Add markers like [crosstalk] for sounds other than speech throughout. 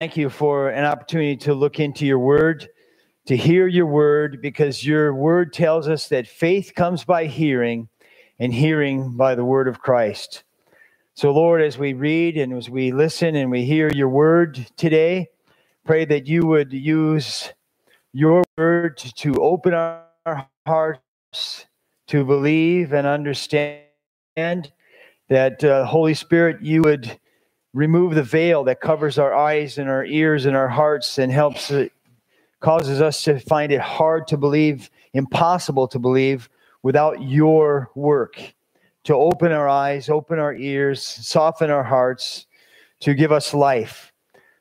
thank you for an opportunity to look into your word, to hear your word, because your word tells us that faith comes by hearing and hearing by the word of Christ. So, Lord, as we read and as we listen and we hear your word today, pray that you would use your word to open our hearts to believe and understand that uh, Holy Spirit, you would remove the veil that covers our eyes and our ears and our hearts and helps it causes us to find it hard to believe, impossible to believe without your work to open our eyes, open our ears, soften our hearts, to give us life.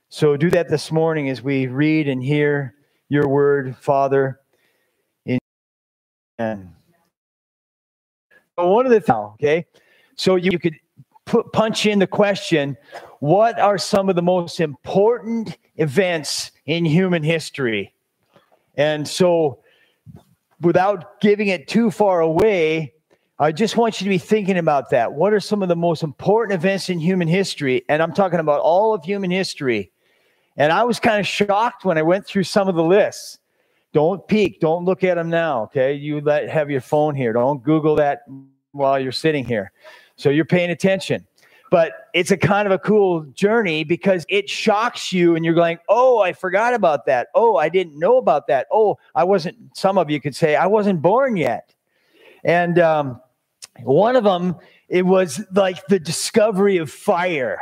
So do that this morning as we read and hear your word, Father. In one of the things, okay, so you could put, punch in the question what are some of the most important events in human history? And so, without giving it too far away, I just want you to be thinking about that. What are some of the most important events in human history? And I'm talking about all of human history. And I was kind of shocked when I went through some of the lists. Don't peek, don't look at them now, okay? You let have your phone here. Don't Google that while you're sitting here. So you're paying attention. But it's a kind of a cool journey because it shocks you and you're going, oh, I forgot about that. Oh, I didn't know about that. Oh, I wasn't, some of you could say, I wasn't born yet. And um, one of them, it was like the discovery of fire.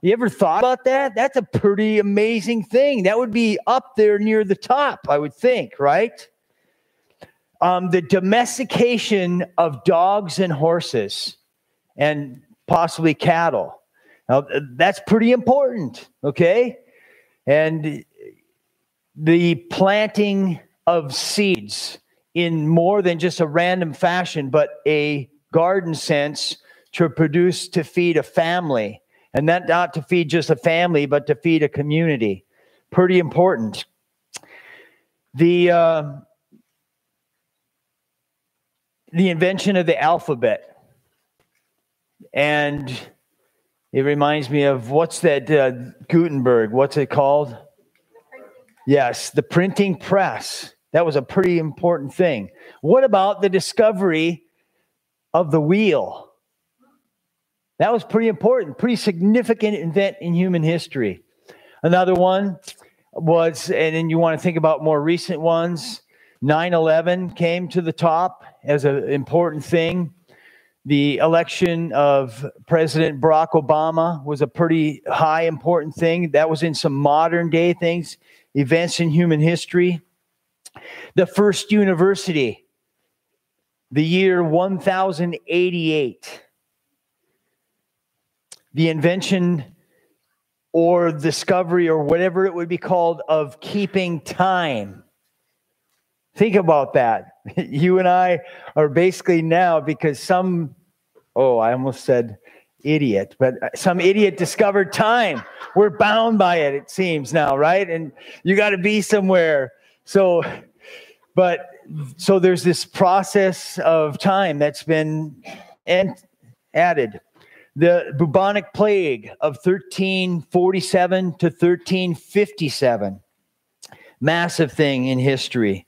You ever thought about that? That's a pretty amazing thing. That would be up there near the top, I would think, right? Um, the domestication of dogs and horses and possibly cattle. Now, that's pretty important, okay? And the planting of seeds in more than just a random fashion, but a garden sense to produce to feed a family. And that not to feed just a family, but to feed a community. Pretty important. The uh, the invention of the alphabet and it reminds me of what's that uh, Gutenberg? What's it called? Yes, the printing press. That was a pretty important thing. What about the discovery of the wheel? That was pretty important, pretty significant event in human history. Another one was, and then you want to think about more recent ones, 9 11 came to the top as an important thing. The election of President Barack Obama was a pretty high important thing. That was in some modern day things, events in human history. The first university, the year 1088. The invention or discovery or whatever it would be called of keeping time. Think about that. [laughs] You and I are basically now because some oh, I almost said idiot, but some idiot discovered time. We're bound by it, it seems now, right? And you got to be somewhere. So, but so there's this process of time that's been and added. The bubonic plague of 1347 to 1357, massive thing in history.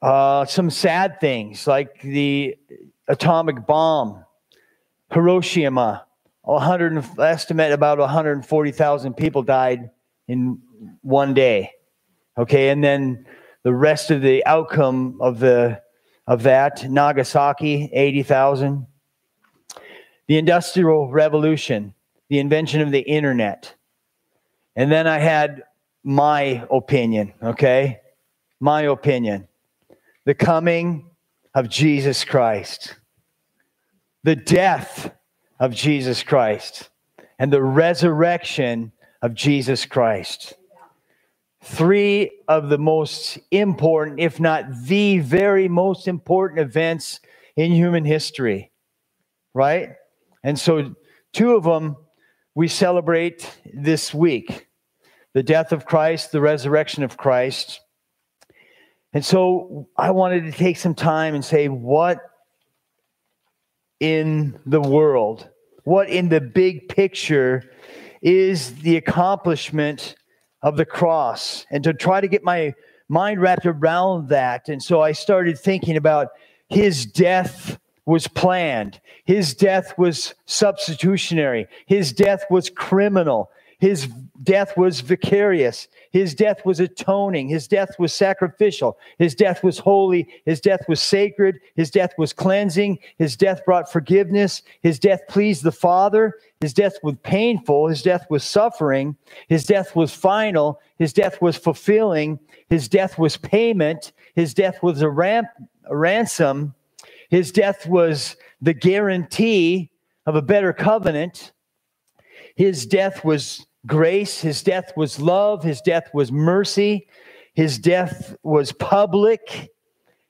Uh, some sad things like the atomic bomb, Hiroshima, 100 estimate about 140,000 people died in one day. Okay, and then the rest of the outcome of the of that Nagasaki 80,000. The industrial revolution, the invention of the internet. And then I had my opinion, okay? My opinion. The coming of Jesus Christ, the death of Jesus Christ, and the resurrection of Jesus Christ. Three of the most important, if not the very most important events in human history, right? And so, two of them we celebrate this week the death of Christ, the resurrection of Christ. And so I wanted to take some time and say, what in the world, what in the big picture is the accomplishment of the cross? And to try to get my mind wrapped around that. And so I started thinking about his death was planned, his death was substitutionary, his death was criminal, his death was vicarious. His death was atoning. His death was sacrificial. His death was holy. His death was sacred. His death was cleansing. His death brought forgiveness. His death pleased the Father. His death was painful. His death was suffering. His death was final. His death was fulfilling. His death was payment. His death was a, ram- a ransom. His death was the guarantee of a better covenant. His death was grace. His death was love. His death was mercy. His death was public.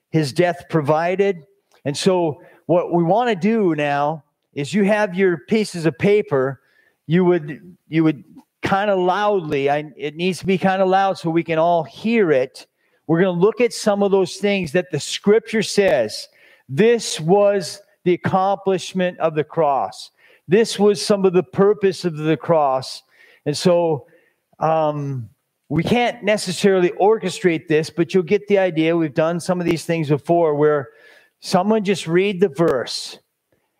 His death provided. And so, what we want to do now is you have your pieces of paper. You would you would kind of loudly. I, it needs to be kind of loud so we can all hear it. We're going to look at some of those things that the Scripture says. This was the accomplishment of the cross. This was some of the purpose of the cross and so um, we can't necessarily orchestrate this, but you'll get the idea. We've done some of these things before where someone just read the verse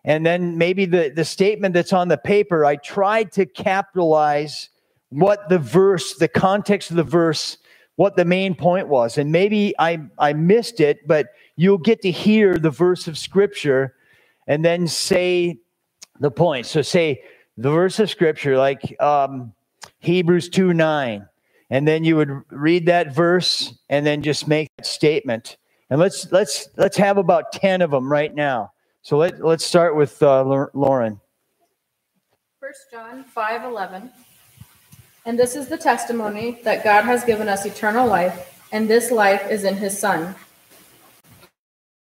and then maybe the, the statement that's on the paper. I tried to capitalize what the verse, the context of the verse, what the main point was. And maybe I, I missed it, but you'll get to hear the verse of scripture and then say the point. So say, the verse of scripture, like um, Hebrews 2 9. And then you would read that verse and then just make that statement. And let's let's let's have about 10 of them right now. So let, let's start with uh, Lauren. First John 5 11. And this is the testimony that God has given us eternal life, and this life is in his Son.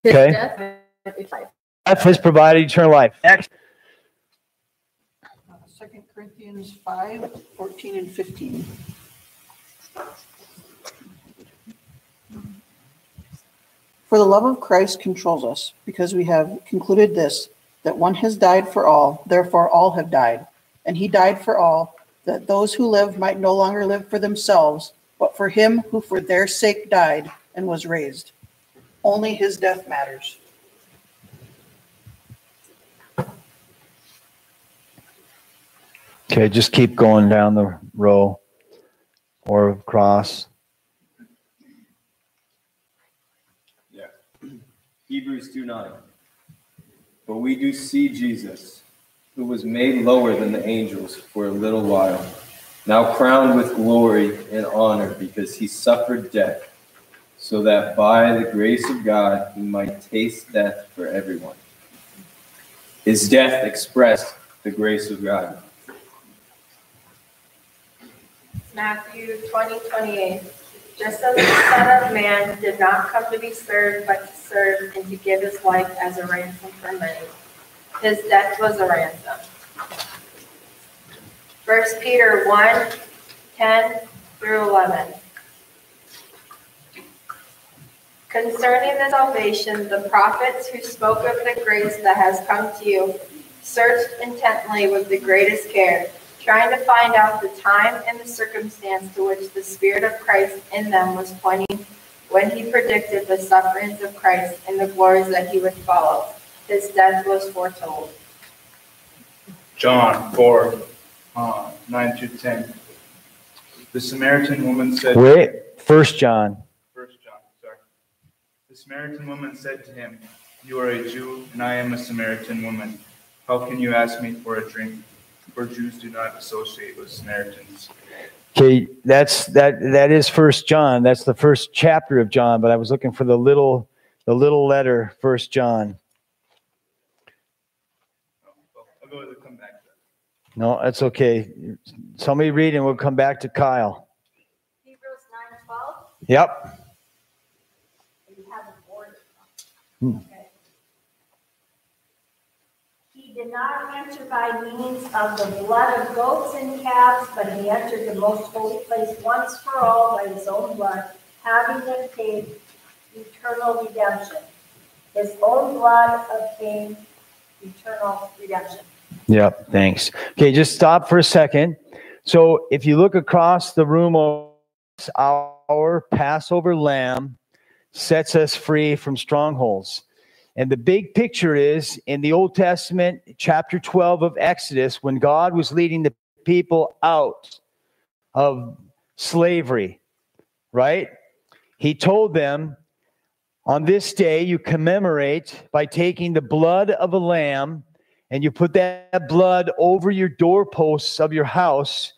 His okay. death, life has provided eternal life. Next. Corinthians 5 14 and 15. For the love of Christ controls us, because we have concluded this, that one has died for all, therefore all have died. And he died for all, that those who live might no longer live for themselves, but for him who for their sake died and was raised. Only his death matters. Okay, just keep going down the row or across. Yeah. Hebrews 2 9. But we do see Jesus, who was made lower than the angels for a little while, now crowned with glory and honor because he suffered death, so that by the grace of God he might taste death for everyone. His death expressed the grace of God. Matthew 20, 28. Just as the Son of Man did not come to be served, but to serve and to give his life as a ransom for many. His death was a ransom. 1 Peter 1, 10 through 11. Concerning the salvation, the prophets who spoke of the grace that has come to you searched intently with the greatest care trying to find out the time and the circumstance to which the Spirit of Christ in them was pointing when he predicted the sufferings of Christ and the glories that he would follow. His death was foretold. John 4 uh, 9 to 10. The Samaritan woman said, Wait, First John. First John, sorry. The Samaritan woman said to him, You are a Jew, and I am a Samaritan woman. How can you ask me for a drink? For Jews do not associate with Samaritans. Okay, that's that that is first John. That's the first chapter of John, but I was looking for the little the little letter, first John. No, that's okay. Somebody read and we'll come back to Kyle. Hebrews 9 12. Yep. You have Hmm did not enter by means of the blood of goats and calves, but he entered the most holy place once for all by his own blood, having obtained eternal redemption. His own blood obtained eternal redemption. Yep, thanks. Okay, just stop for a second. So if you look across the room, our Passover lamb sets us free from strongholds. And the big picture is in the Old Testament, chapter 12 of Exodus, when God was leading the people out of slavery, right? He told them, on this day you commemorate by taking the blood of a lamb and you put that blood over your doorposts of your house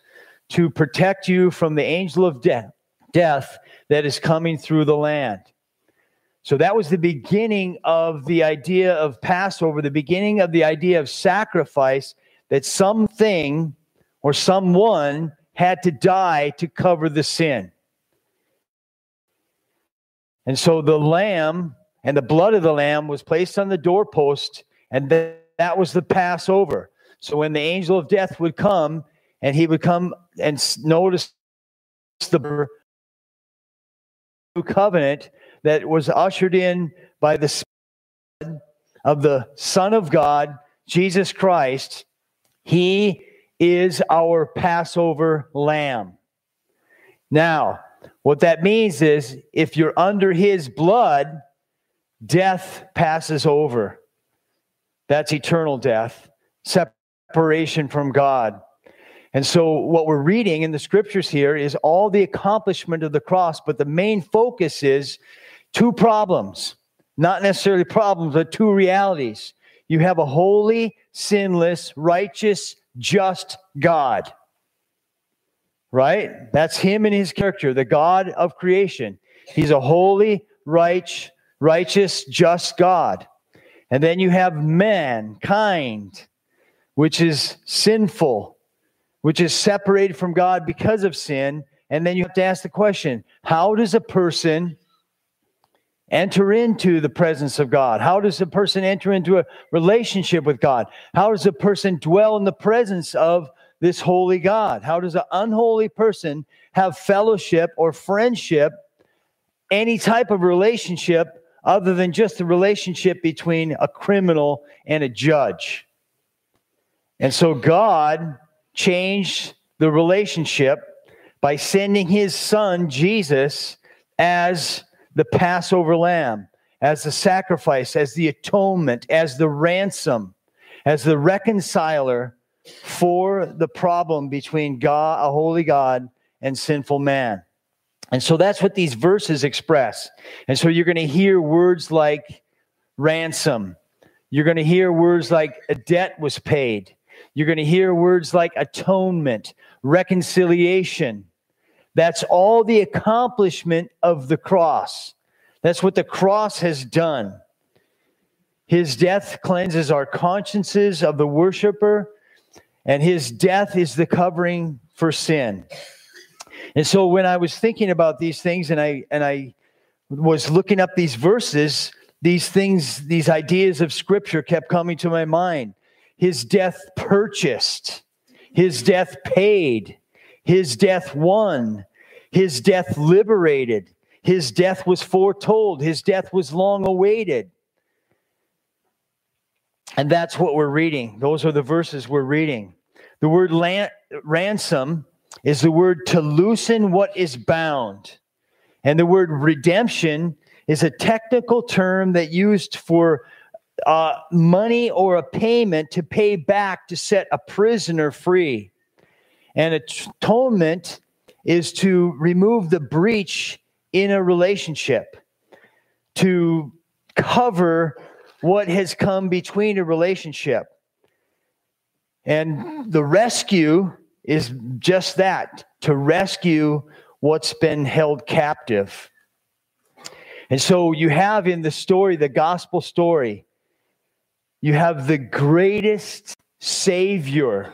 to protect you from the angel of death, death that is coming through the land. So that was the beginning of the idea of Passover, the beginning of the idea of sacrifice that something or someone had to die to cover the sin. And so the lamb and the blood of the lamb was placed on the doorpost, and that was the Passover. So when the angel of death would come and he would come and notice the new covenant that was ushered in by the Spirit of the Son of God, Jesus Christ, he is our Passover lamb. Now, what that means is if you're under his blood, death passes over. That's eternal death, separation from God. And so, what we're reading in the scriptures here is all the accomplishment of the cross, but the main focus is two problems, not necessarily problems, but two realities. You have a holy, sinless, righteous, just God, right? That's Him and His character, the God of creation. He's a holy, right, righteous, just God. And then you have mankind, which is sinful, which is separated from God because of sin. And then you have to ask the question how does a person enter into the presence of God? How does a person enter into a relationship with God? How does a person dwell in the presence of this holy God? How does an unholy person have fellowship or friendship, any type of relationship other than just the relationship between a criminal and a judge. And so God changed the relationship by sending his son, Jesus, as the Passover lamb, as the sacrifice, as the atonement, as the ransom, as the reconciler for the problem between God, a holy God, and sinful man. And so that's what these verses express. And so you're going to hear words like ransom. You're going to hear words like a debt was paid. You're going to hear words like atonement, reconciliation. That's all the accomplishment of the cross. That's what the cross has done. His death cleanses our consciences of the worshiper, and his death is the covering for sin. And so when I was thinking about these things and I and I was looking up these verses, these things, these ideas of scripture kept coming to my mind. His death purchased, his death paid, his death won, his death liberated, his death was foretold, his death was long awaited. And that's what we're reading. Those are the verses we're reading. The word lan- ransom is the word to loosen what is bound. And the word redemption is a technical term that used for uh, money or a payment to pay back to set a prisoner free. And atonement is to remove the breach in a relationship, to cover what has come between a relationship. And the rescue is just that to rescue what's been held captive. And so you have in the story, the gospel story, you have the greatest Savior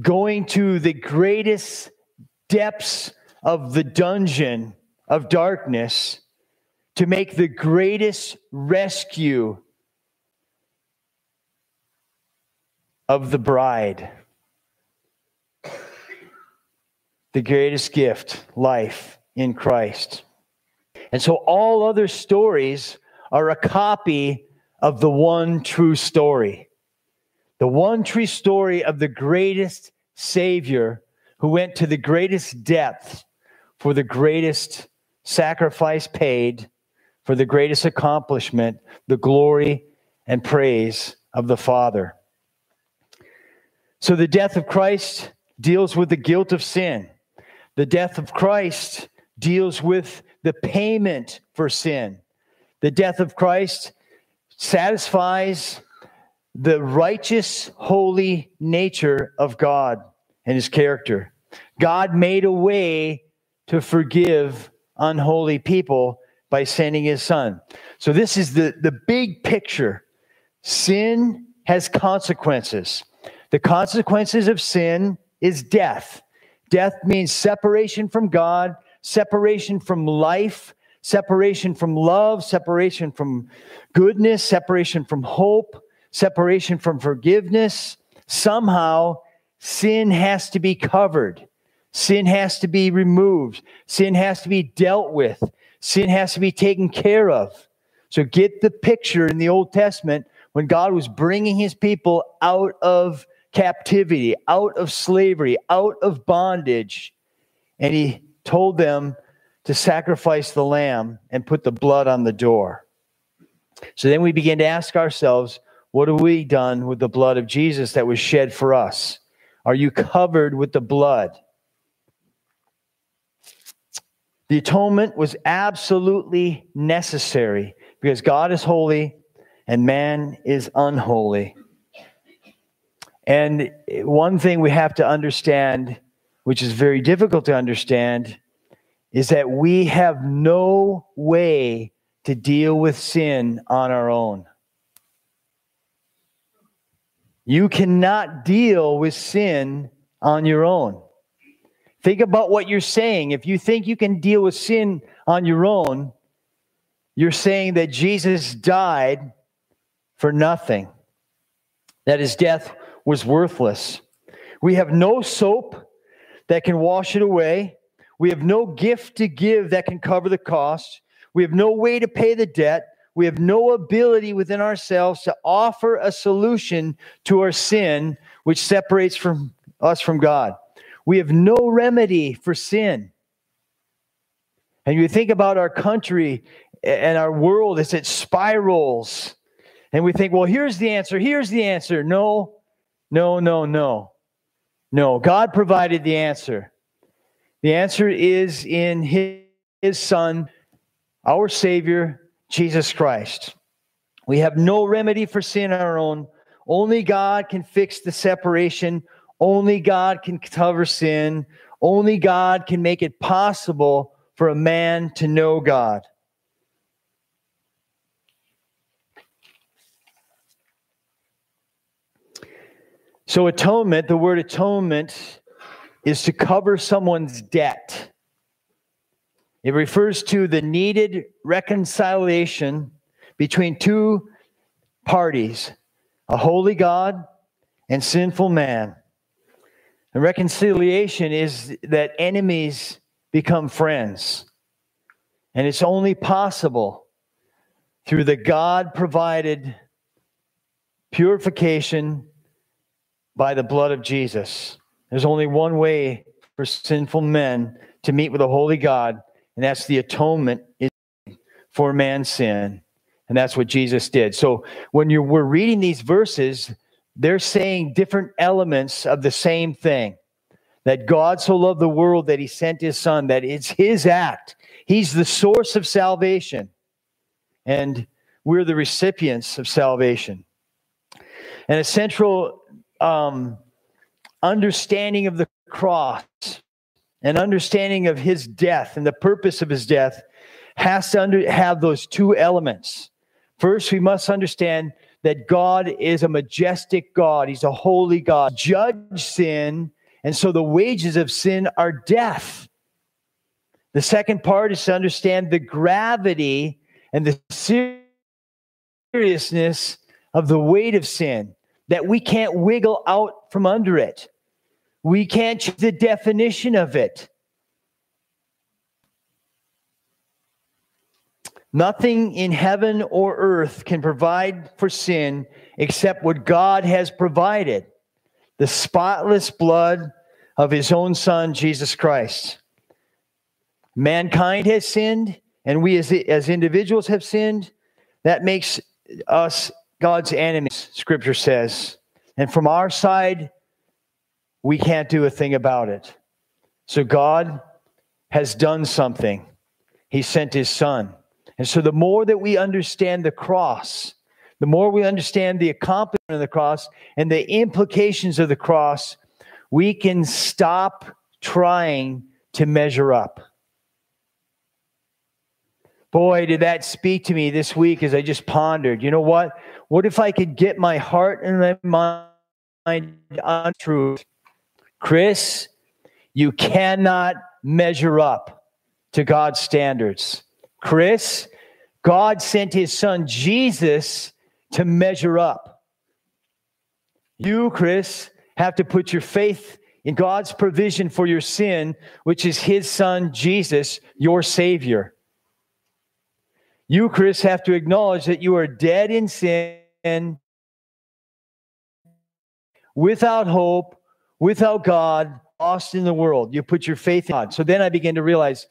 going to the greatest depths of the dungeon of darkness to make the greatest rescue of the bride. The greatest gift, life in Christ. And so all other stories are a copy of the one true story. The one true story of the greatest Savior who went to the greatest depth for the greatest sacrifice paid, for the greatest accomplishment, the glory and praise of the Father. So the death of Christ deals with the guilt of sin. The death of Christ deals with the payment for sin. The death of Christ satisfies the righteous, holy nature of God and his character. God made a way to forgive unholy people by sending his son. So, this is the, the big picture. Sin has consequences. The consequences of sin is death. Death means separation from God, separation from life, separation from love, separation from goodness, separation from hope, separation from forgiveness. Somehow, sin has to be covered. Sin has to be removed. Sin has to be dealt with. Sin has to be taken care of. So get the picture in the Old Testament when God was bringing his people out of captivity, out of slavery, out of bondage. And he told them to sacrifice the lamb and put the blood on the door. So then we begin to ask ourselves, what have we done with the blood of Jesus that was shed for us? Are you covered with the blood? The atonement was absolutely necessary because God is holy and man is unholy. And one thing we have to understand, which is very difficult to understand, is that we have no way to deal with sin on our own. You cannot deal with sin on your own. Think about what you're saying. If you think you can deal with sin on your own, you're saying that Jesus died for nothing, that his death was worthless. We have no soap that can wash it away. We have no gift to give that can cover the cost. We have no way to pay the debt. We have no ability within ourselves to offer a solution to our sin, which separates from us from God. We have no remedy for sin. And you think about our country and our world as it spirals, and we think, well, here's the answer, here's the answer. No, no, no, no. No, God provided the answer. The answer is in his, his Son, our Savior, Jesus Christ. We have no remedy for sin on our own. Only God can fix the separation. Only God can cover sin. Only God can make it possible for a man to know God. So, atonement, the word atonement is to cover someone's debt. It refers to the needed reconciliation between two parties a holy God and sinful man. And reconciliation is that enemies become friends. And it's only possible through the God provided purification by the blood of Jesus. There's only one way for sinful men to meet with a holy God, and that's the atonement for man's sin. And that's what Jesus did. So when you we're reading these verses, they're saying different elements of the same thing. That God so loved the world that he sent his son, that it's his act. He's the source of salvation. And we're the recipients of salvation. And a central um, understanding of the cross and understanding of his death and the purpose of his death has to under, have those two elements. First, we must understand that God is a majestic God, He's a holy God. Judge sin, and so the wages of sin are death. The second part is to understand the gravity and the seriousness of the weight of sin that we can't wiggle out from under it. We can't change the definition of it. Nothing in heaven or earth can provide for sin except what God has provided the spotless blood of his own son, Jesus Christ. Mankind has sinned, and we as, as individuals have sinned. That makes us God's enemies, scripture says. And from our side, we can't do a thing about it. So God has done something. He sent his son. And so the more that we understand the cross, the more we understand the accomplishment of the cross and the implications of the cross, we can stop trying to measure up. Boy, did that speak to me this week as I just pondered. You know what? What if I could get my heart and my mind on truth? Chris, you cannot measure up to God's standards. Chris, God sent his son Jesus to measure up. You, Chris, have to put your faith in God's provision for your sin, which is his son Jesus, your Savior. You, Chris, have to acknowledge that you are dead in sin, without hope, without God, lost in the world. You put your faith in God. So then I began to realize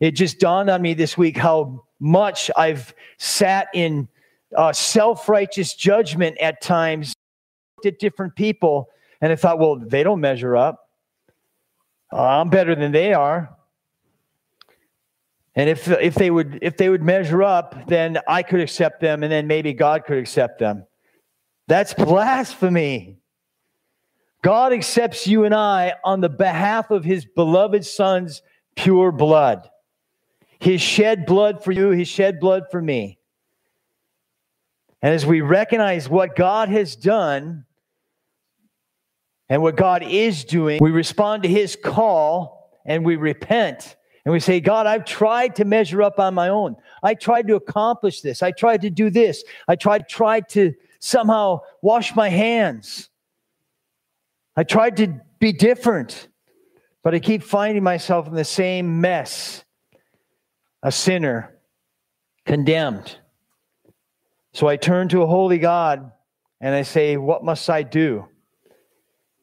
it just dawned on me this week how much I've sat in uh, self righteous judgment at times, looked at different people, and I thought, well, they don't measure up. I'm better than they are. And if, if they would if they would measure up, then I could accept them, and then maybe God could accept them. That's blasphemy. God accepts you and I on the behalf of his beloved son's pure blood. His shed blood for you, his shed blood for me. And as we recognize what God has done and what God is doing, we respond to his call and we repent. And we say, God, I've tried to measure up on my own. I tried to accomplish this. I tried to do this. I tried, tried to somehow wash my hands. I tried to be different, but I keep finding myself in the same mess a sinner, condemned. So I turn to a holy God and I say, What must I do?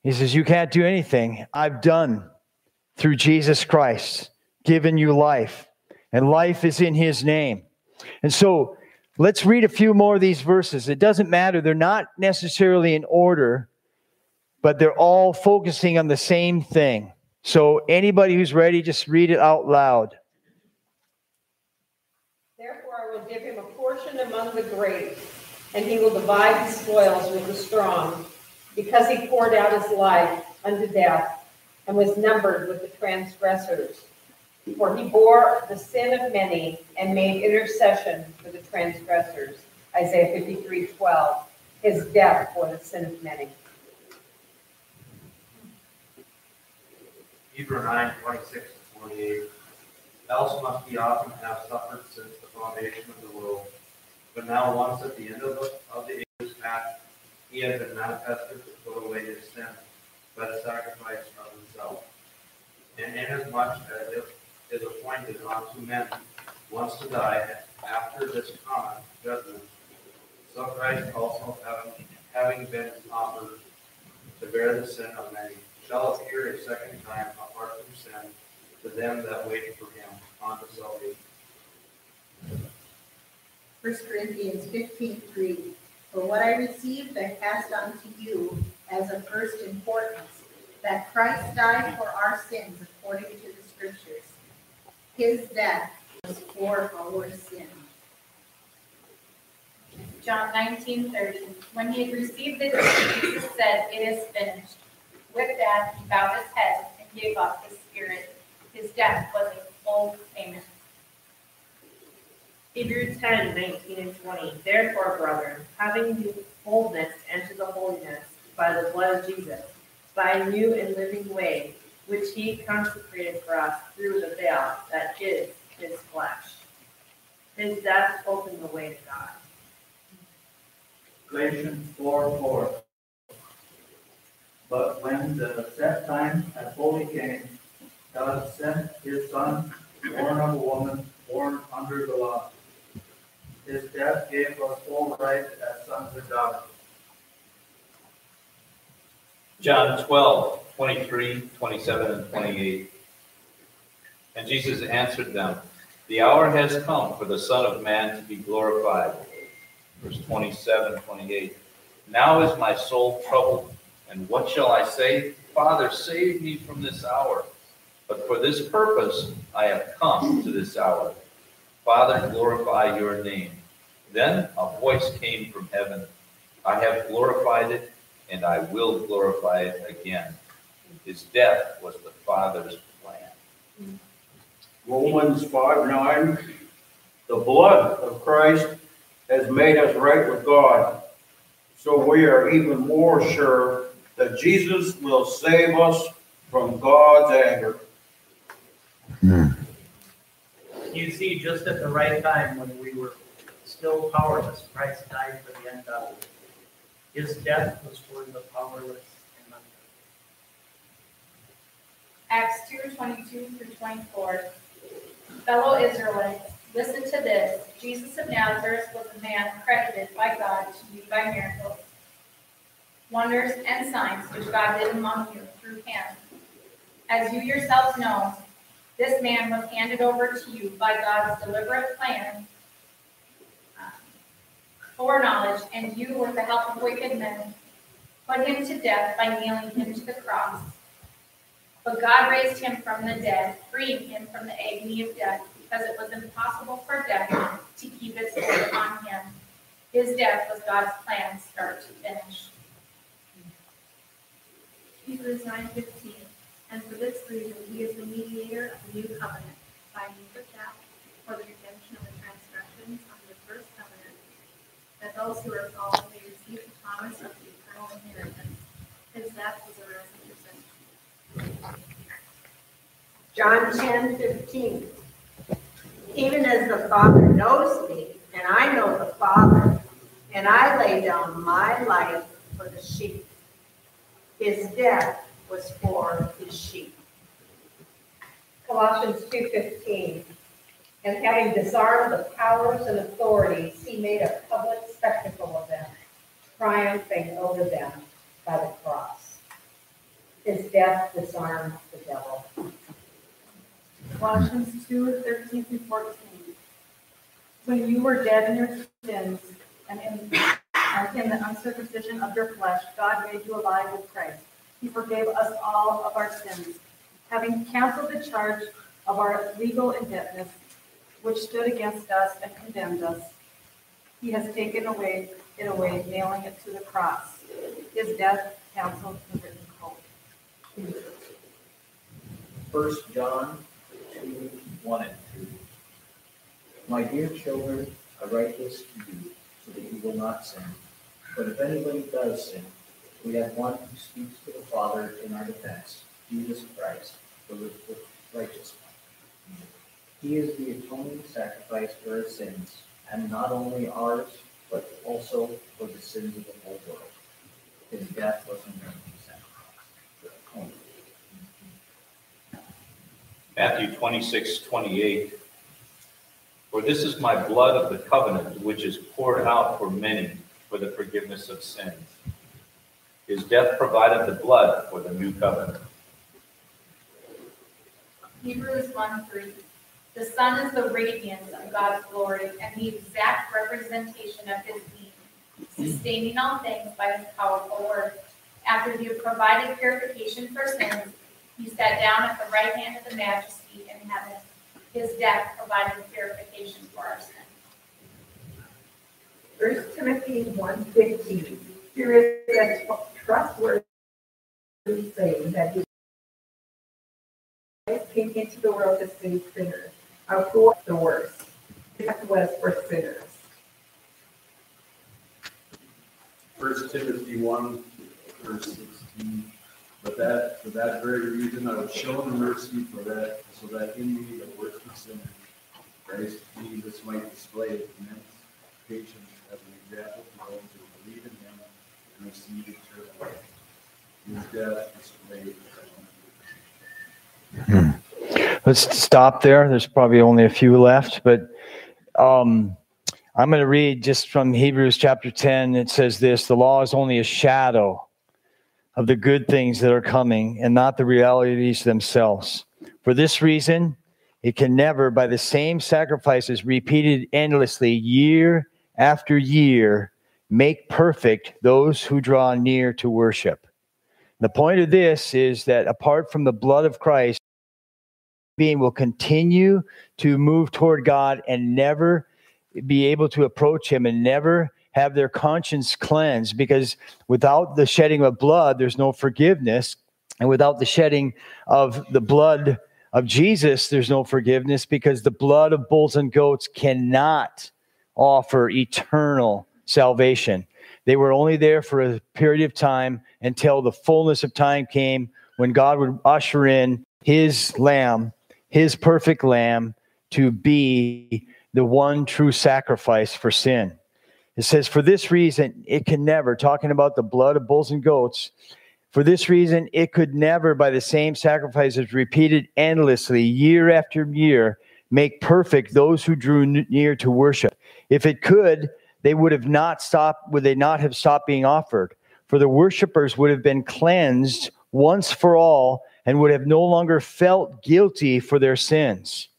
He says, You can't do anything. I've done through Jesus Christ, given you life, and life is in his name. And so let's read a few more of these verses. It doesn't matter, they're not necessarily in order but they're all focusing on the same thing. So, anybody who's ready, just read it out loud. Therefore, I will give him a portion among the great, and he will divide the spoils with the strong, because he poured out his life unto death and was numbered with the transgressors. For he bore the sin of many and made intercession for the transgressors. Isaiah 53 12. His death for the sin of many. Hebrew 9, 26 to 28. Else must he often have suffered since the foundation of the world. But now, once at the end of the, of the ages past, he had been manifested to put away his sin by the sacrifice of himself. And inasmuch as it is appointed unto men once to die after this common judgment, so Christ also having been offered to bear the sin of many shall appear a second time apart from sin to them that wait for him unto salvation. 1 Corinthians 15 3. For what I received, I passed on to you as of first importance that Christ died for our sins according to the Scriptures. His death was for our sin. John 19:30. When he had received the gift, Jesus said, It is finished. With that, he bowed his head and gave up his spirit. His death was a full payment. Hebrews 10, 19 and 20. Therefore, brethren, having the boldness enter the holiness by the blood of Jesus, by a new and living way, which he consecrated for us through the veil that is his flesh. His death opened the way to God. Galatians 4, 4. But when the set time had fully came, God sent his son, born of a woman, born under the law. His death gave us full right as sons of God. John 12, 23, 27, and 28. And Jesus answered them, The hour has come for the Son of Man to be glorified. Verse 27, 28. Now is my soul troubled and what shall I say? Father, save me from this hour. But for this purpose I have come to this hour. Father, glorify your name. Then a voice came from heaven. I have glorified it, and I will glorify it again. His death was the Father's plan. Romans 5 9. The blood of Christ has made us right with God. So we are even more sure that Jesus will save us from God's anger. You see, just at the right time, when we were still powerless, Christ died for the ungodly. His death was for the powerless and ungodly. Acts 2, 22 through 24. Fellow Israelites, listen to this. Jesus of Nazareth was a man credited by God to you by miracles, wonders, and signs which God did among you through him. As you yourselves know, this man was handed over to you by God's deliberate plan, um, foreknowledge, and you, with the help of wicked men, put him to death by nailing him to the cross. But God raised him from the dead, freeing him from the agony of death, because it was impossible for death to keep its hold on him. His death was God's plan, start to finish. Hebrews nine fifteen. And for this reason, he is the mediator of the new covenant, by means of death, for the redemption of the transgressions under the first covenant, that those who are called may receive the promise of the eternal inheritance. His death was a sin. John 10, 15. Even as the Father knows me, and I know the Father, and I lay down my life for the sheep. His death was for his sheep. Colossians 2:15. And having disarmed the powers and authorities, he made a public spectacle of them, triumphing over them by the cross. His death disarmed the devil. Colossians 2, 13 through 14. When you were dead in your sins and in, and in the uncircumcision of your flesh, God made you alive with Christ. He forgave us all of our sins, having canceled the charge of our legal indebtedness, which stood against us and condemned us. He has taken away it away, nailing it to the cross. His death canceled the written code. First John two, one and two. My dear children, I write this to you so that you will not sin. But if anybody does sin, we have one who speaks to the Father in our defense, Jesus Christ, the righteous one. He is the atoning sacrifice for our sins, and not only ours, but also for the sins of the whole world. His death was an atoning sacrifice. Matthew 26, 28. For this is my blood of the covenant, which is poured out for many for the forgiveness of sins. His death provided the blood for the new covenant. Hebrews 1 3. The Son is the radiance of God's glory and the exact representation of his being, sustaining all things by his powerful word. After he had provided purification for sins, he sat down at the right hand of the majesty in heaven. His death provided purification for our sins. First Timothy 1:15. Here is a trustworthy saying that came into the world to save sinners, of who are the worst. Death was for sinners. First Timothy one, verse sixteen. But that, for that very reason, I was shown mercy for that, so that in me, the worst of sinners, Christ Jesus might display immense patience those who believe in him and receive eternal life. His death. Let's stop there. There's probably only a few left, but um, I'm going to read just from Hebrews chapter 10. It says this The law is only a shadow of the good things that are coming and not the realities themselves. For this reason, it can never, by the same sacrifices repeated endlessly year after year, make perfect those who draw near to worship. The point of this is that apart from the blood of Christ, being will continue to move toward God and never be able to approach him and never have their conscience cleansed because without the shedding of blood there's no forgiveness and without the shedding of the blood of Jesus there's no forgiveness because the blood of bulls and goats cannot offer eternal salvation they were only there for a period of time until the fullness of time came when God would usher in his lamb, his perfect lamb, to be the one true sacrifice for sin. It says, For this reason, it can never, talking about the blood of bulls and goats, for this reason, it could never, by the same sacrifices repeated endlessly, year after year, make perfect those who drew near to worship. If it could, they would have not stopped, would they not have stopped being offered? For the worshippers would have been cleansed once for all and would have no longer felt guilty for their sins.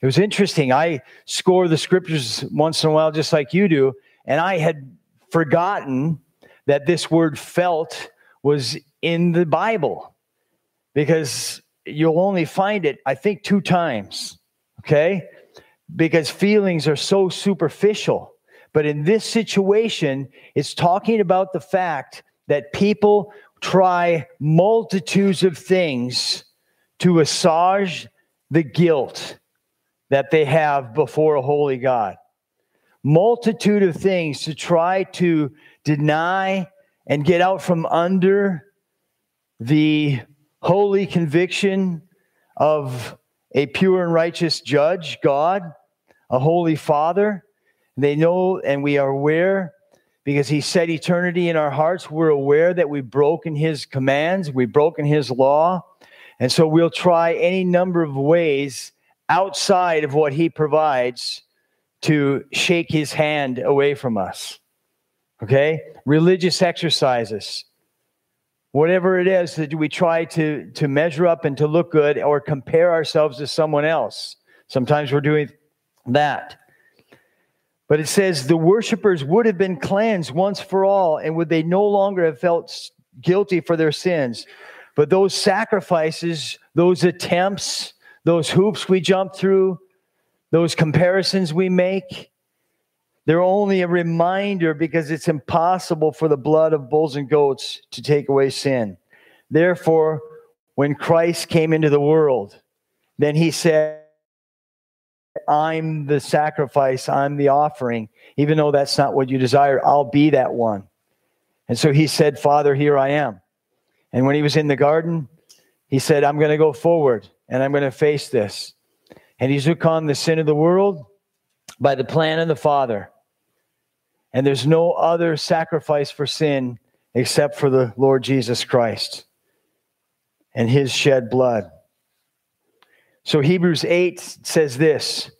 It was interesting. I score the scriptures once in a while, just like you do, and I had forgotten that this word felt was in the Bible because you'll only find it, I think, two times. Okay? Because feelings are so superficial. But in this situation, it's talking about the fact that people try multitudes of things to assuage the guilt that they have before a holy God. Multitude of things to try to deny and get out from under the holy conviction of a pure and righteous judge, God, a holy Father. They know and we are aware because he set eternity in our hearts. We're aware that we've broken his commands, we've broken his law. And so we'll try any number of ways outside of what he provides to shake his hand away from us. Okay? Religious exercises. Whatever it is that we try to, to measure up and to look good or compare ourselves to someone else. Sometimes we're doing that. But it says the worshipers would have been cleansed once for all, and would they no longer have felt guilty for their sins. But those sacrifices, those attempts, those hoops we jump through, those comparisons we make, they're only a reminder because it's impossible for the blood of bulls and goats to take away sin. Therefore, when Christ came into the world, then he said, I'm the sacrifice, I'm the offering, even though that's not what you desire, I'll be that one. And so he said, Father, here I am. And when he was in the garden, he said, I'm going to go forward and I'm going to face this. And he took on the sin of the world by the plan of the Father. And there's no other sacrifice for sin except for the Lord Jesus Christ and his shed blood. So Hebrews 8 says this.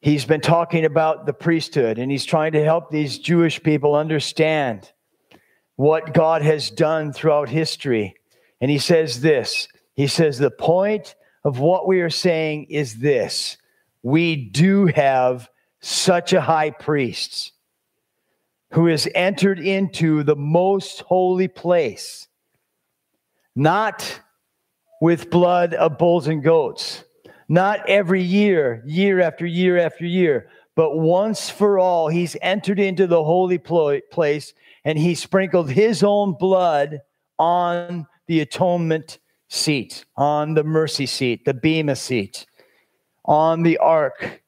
He's been talking about the priesthood and he's trying to help these Jewish people understand what God has done throughout history. And he says this He says, The point of what we are saying is this we do have such a high priest who has entered into the most holy place, not with blood of bulls and goats. Not every year, year after year after year, but once for all, he's entered into the holy place and he sprinkled his own blood on the atonement seat, on the mercy seat, the bema seat, on the ark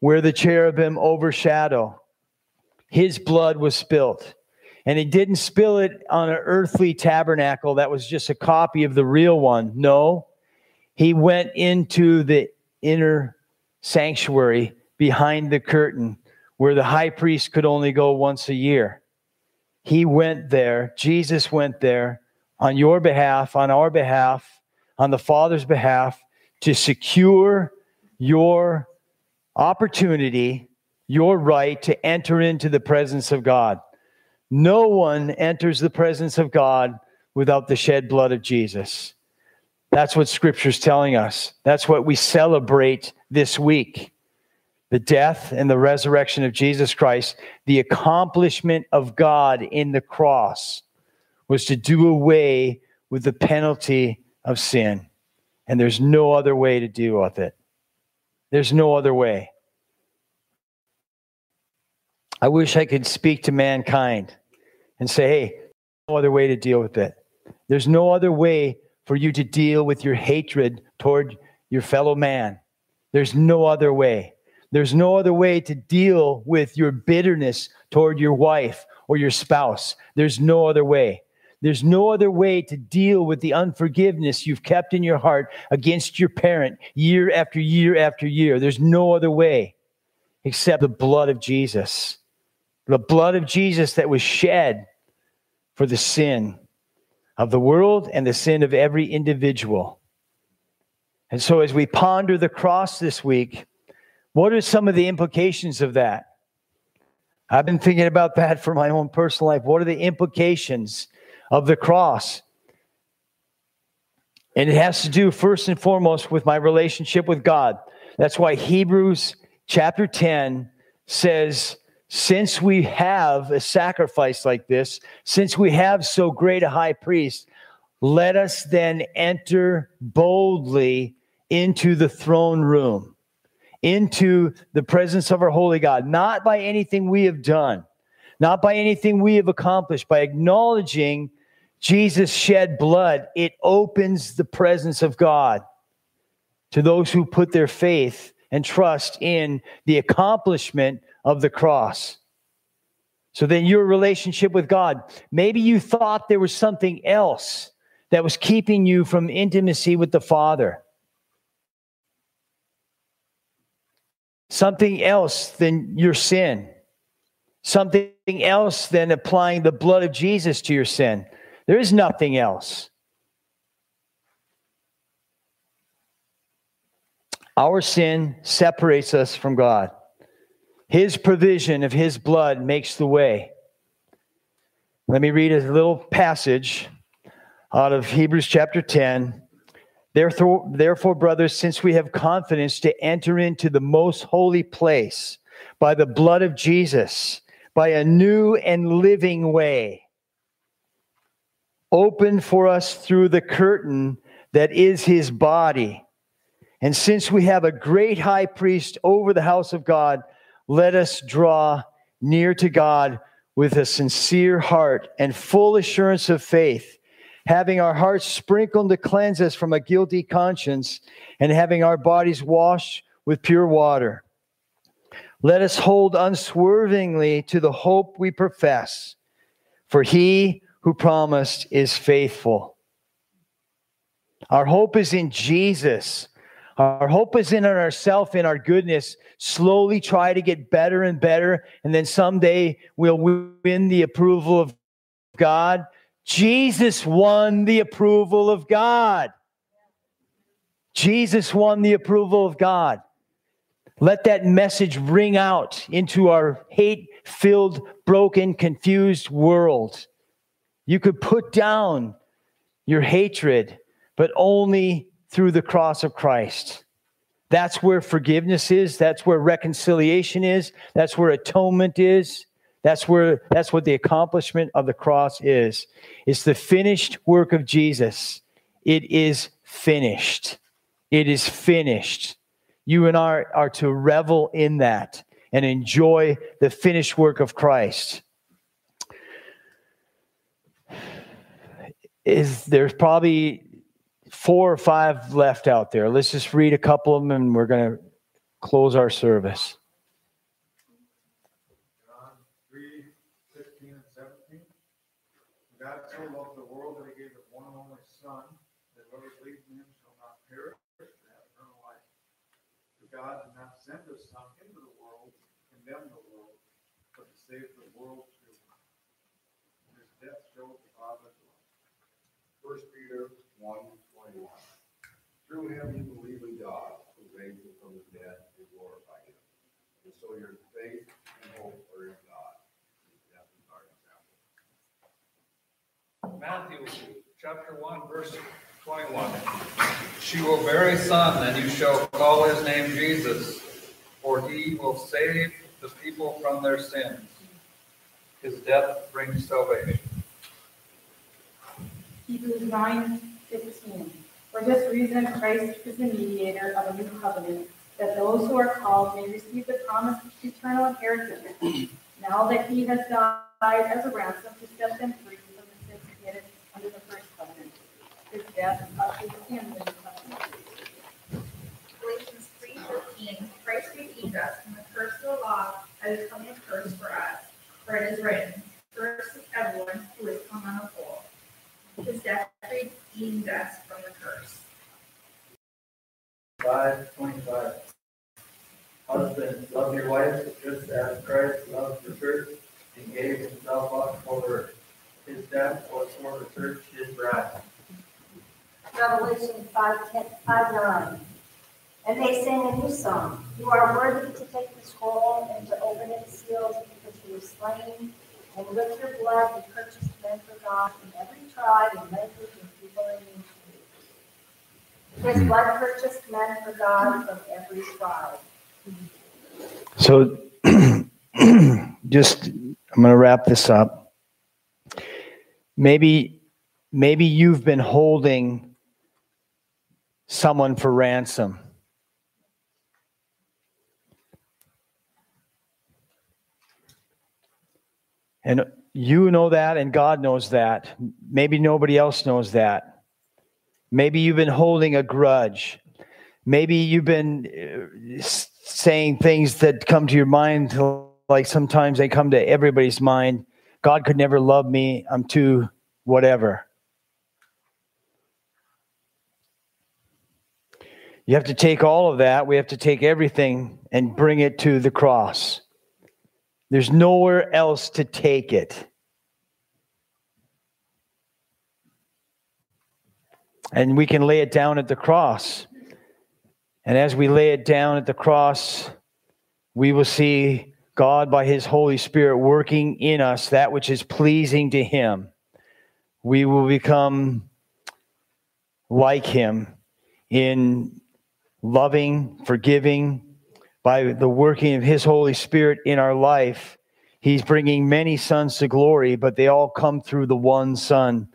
where the cherubim overshadow. His blood was spilt. And he didn't spill it on an earthly tabernacle that was just a copy of the real one. No, he went into the inner sanctuary behind the curtain where the high priest could only go once a year. He went there, Jesus went there on your behalf, on our behalf, on the Father's behalf to secure your opportunity, your right to enter into the presence of God No one enters the presence of God without the shed blood of Jesus. That's what scripture's telling us. That's what we celebrate this week. The death and the resurrection of Jesus Christ, the accomplishment of God in the cross was to do away with the penalty of sin. And there's no other way to deal with it. There's no other way. I wish I could speak to mankind and say, hey, no other way to deal with it. There's no other way for you to deal with your hatred toward your fellow man. There's no other way. There's no other way to deal with your bitterness toward your wife or your spouse. There's no other way. There's no other way to deal with the unforgiveness you've kept in your heart against your parent year after year after year. There's no other way except the blood of Jesus. The blood of Jesus that was shed for the sin of the world and the sin of every individual. And so, as we ponder the cross this week, what are some of the implications of that? I've been thinking about that for my own personal life. What are the implications of the cross? And it has to do first and foremost with my relationship with God. That's why Hebrews chapter 10 says, since we have a sacrifice like this, since we have so great a high priest, let us then enter boldly into the throne room, into the presence of our holy God, not by anything we have done, not by anything we have accomplished, by acknowledging Jesus shed blood, it opens the presence of God to those who put their faith and trust in the accomplishment of the cross. So then your relationship with God, maybe you thought there was something else that was keeping you from intimacy with the Father. Something else than your sin. Something else than applying the blood of Jesus to your sin. There is nothing else. Our sin separates us from God. His provision of His blood makes the way. Let me read a little passage out of Hebrews chapter 10. Therefore, therefore, brothers, since we have confidence to enter into the most holy place by the blood of Jesus, by a new and living way, opened for us through the curtain that is his body. And since we have a great high priest over the house of God, let us draw near to God with a sincere heart and full assurance of faith, having our hearts sprinkled to cleanse us from a guilty conscience, and having our bodies washed with pure water. Let us hold unswervingly to the hope we profess, for he who promised is faithful. Our hope is in Jesus our hope is in ourselves, in our goodness, slowly try to get better and better, and then someday we'll win the approval of God. Jesus won the approval of God. Jesus won the approval of God. Let that message ring out into our hate filled, broken, confused world. You could put down your hatred, but only through the cross of Christ. That's where forgiveness is. That's where reconciliation is. That's where atonement is. That's where that's what the accomplishment of the cross is. It's the finished work of Jesus. It is finished. It is finished. You and I are to revel in that and enjoy the finished work of Christ. Is there's probably four or five left out there. Let's just read a couple of them and we're going to close our service. John 3, 16 and 17. God so loved the world that he gave his one and only Son, that whoever believes in him shall not perish, but have eternal life. For God did not send his Son into the world to condemn the world, but to save the world through him. His death showed the Father's love. First Peter 1, 21. Through him you believe in God, who raised him from the dead and glorified him. And so your faith and hope are in God. His death our example. Matthew chapter 1, verse 21. She will bear a son, and you shall call his name Jesus, for he will save the people from their sins. His death brings salvation. Hebrews nine fifteen. For this reason, Christ is the mediator of a new covenant, that those who are called may receive the promised eternal inheritance. [clears throat] Now that he has died as a ransom to set them free from the sins committed under the first covenant. His death ushers in the new covenant. Galatians three fifteen, Christ redeemed us from the curse of the law by becoming a curse for us. For it is written, Cursed is everyone who is hung on a pole. His death redeemed us from the curse. Five twenty-five. Husbands, love your wives just as Christ loved the church and gave himself up for her. His death was for the church, his bride. Revelation 5, 10, 5 9. And they sang a new song. You are worthy to take the scroll and to open its seals because you were slain, and with your blood you purchased men for God from every tribe and language and people and nation. His hmm. blood purchased men for God from every tribe. So, [clears throat] just I'm going to wrap this up. Maybe, maybe you've been holding someone for ransom. And you know that, and God knows that. Maybe nobody else knows that. Maybe you've been holding a grudge. Maybe you've been uh, saying things that come to your mind, like sometimes they come to everybody's mind. God could never love me. I'm too whatever. You have to take all of that. We have to take everything and bring it to the cross. There's nowhere else to take it. And we can lay it down at the cross. And as we lay it down at the cross, we will see God, by His Holy Spirit, working in us that which is pleasing to Him. We will become like Him in loving, forgiving, by the working of His Holy Spirit in our life. He's bringing many sons to glory, but they all come through the one Son,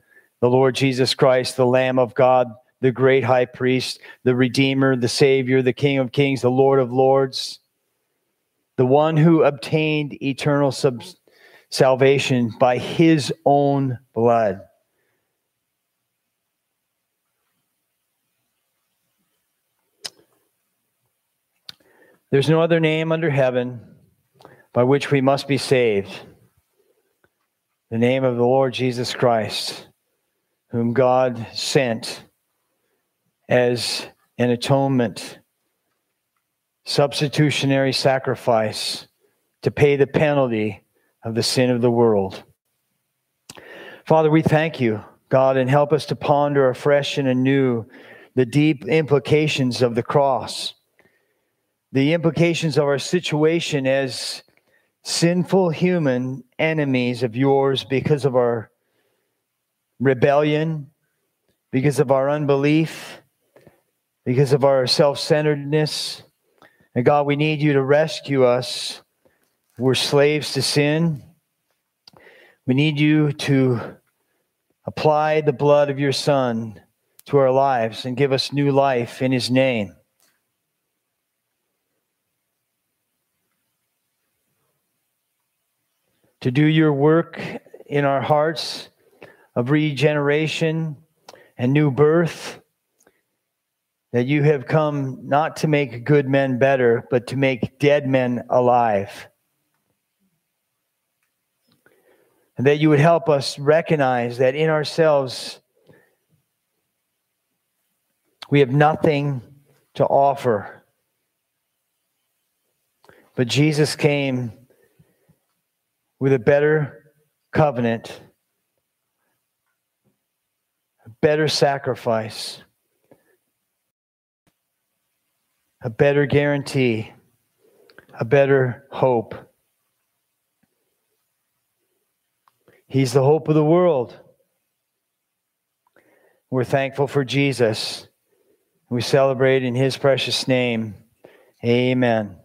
the Lord Jesus Christ, the Lamb of God, the great high priest, the Redeemer, the Savior, the King of kings, the Lord of lords, the one who obtained eternal sub- salvation by his own blood. There's no other name under heaven by which we must be saved. The name of the Lord Jesus Christ, whom God sent as an atonement, substitutionary sacrifice to pay the penalty of the sin of the world. Father, we thank you, God, and help us to ponder afresh and anew the deep implications of the cross the implications of our situation as sinful human enemies of yours because of our rebellion, because of our unbelief, because of our self centeredness. And God, we need you to rescue us. We're slaves to sin. We need you to apply the blood of your Son to our lives and give us new life in his name. to do your work in our hearts of regeneration and new birth. That you have come not to make good men better, but to make dead men alive. And that you would help us recognize that in ourselves we have nothing to offer. But Jesus came with a better covenant, better sacrifice, a better guarantee, a better hope. He's the hope of the world. We're thankful for Jesus. We celebrate in his precious name. Amen.